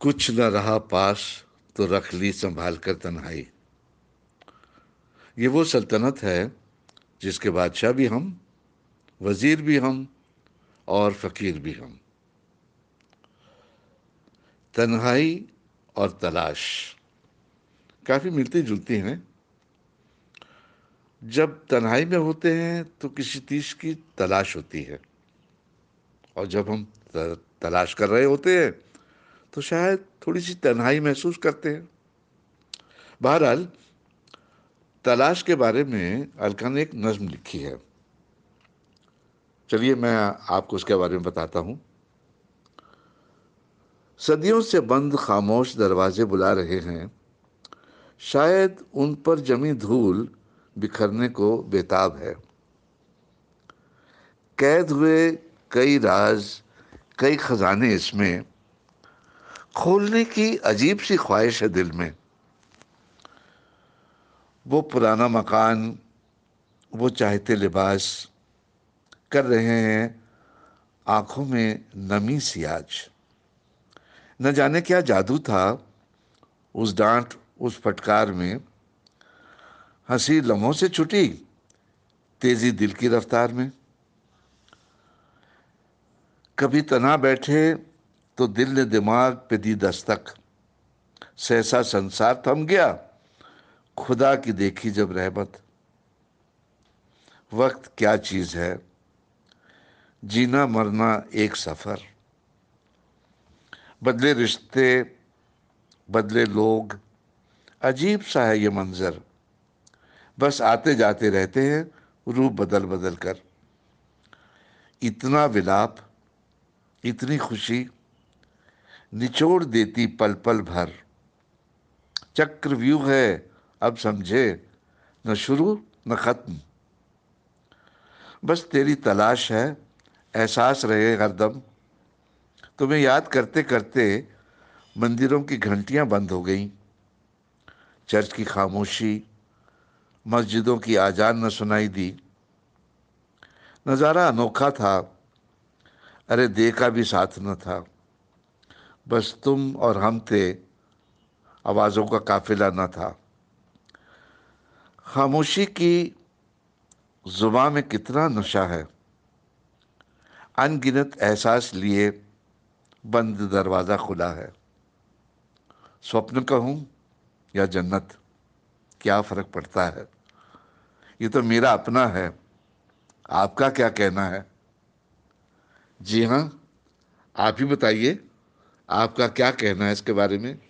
कुछ न रहा पास तो रख ली संभाल कर तन्हाई। ये वो सल्तनत है, जिसके बादशाह भी हम, वज़ीर भी हम, और फकीर भी हम। तन्हाई और तलाश। काफ़ी मिलती जुलती हैं। जब तन्हाई में होते हैं तो किसी चीज़ की तलाश होती है। और जब हम तलाश कर रहे होते हैं तो शायद थोड़ी सी तन्हाई महसूस करते हैं। बहरहाल, तलाश के बारे में अलका ने एक नज्म लिखी है। चलिए मैं आपको उसके बारे में बताता हूँ। सदियों से बंद खामोश दरवाजे बुला रहे हैं। शायद उन पर जमी धूल बिखरने को बेताब है। कैद हुए कई राज, कई खजाने इसमें खोलने की अजीब सी ख्वाहिश है दिल में। वो पुराना मकान, वो चाहते लिबास कर रहे हैं आँखों में नमी सी आज। न जाने क्या जादू था उस डांट, उस फटकार में। हँसी लम्हों से छुटी तेज़ी दिल की रफ्तार में। कभी तना बैठे तो दिल ने दिमाग पे दी दस्तक। सहसा संसार थम गया, खुदा की देखी जब रहमत। वक्त क्या चीज़ है? जीना मरना एक सफ़र। बदले रिश्ते, बदले लोग, अजीब सा है ये मंजर। बस आते जाते रहते हैं, रूप बदल बदल कर। इतना विलाप, इतनी खुशी निचोड़ देती पल पल भर। चक्र व्यूह है, अब समझे, न शुरू, न खत्म। बस तेरी तलाश है, एहसास रहे हरदम। तुम्हें याद करते करते मंदिरों की घंटियाँ बंद हो गईं। चर्च की खामोशी, मस्जिदों की आजान न सुनाई दी। नज़ारा अनोखा था, अरे देखा भी साथ न था। बस तुम और हम थे। आवाज़ों का काफिला न था। खामोशी की जुबा में कितना नशा है। अनगिनत एहसास लिए बंद दरवाज़ा खुला है। स्वप्न कहूँ या जन्नत, क्या फ़र्क पड़ता है? ये तो मेरा अपना है। आपका क्या कहना है? जी हाँ आप ही बताइए। आपका क्या कहना है इसके बारे में?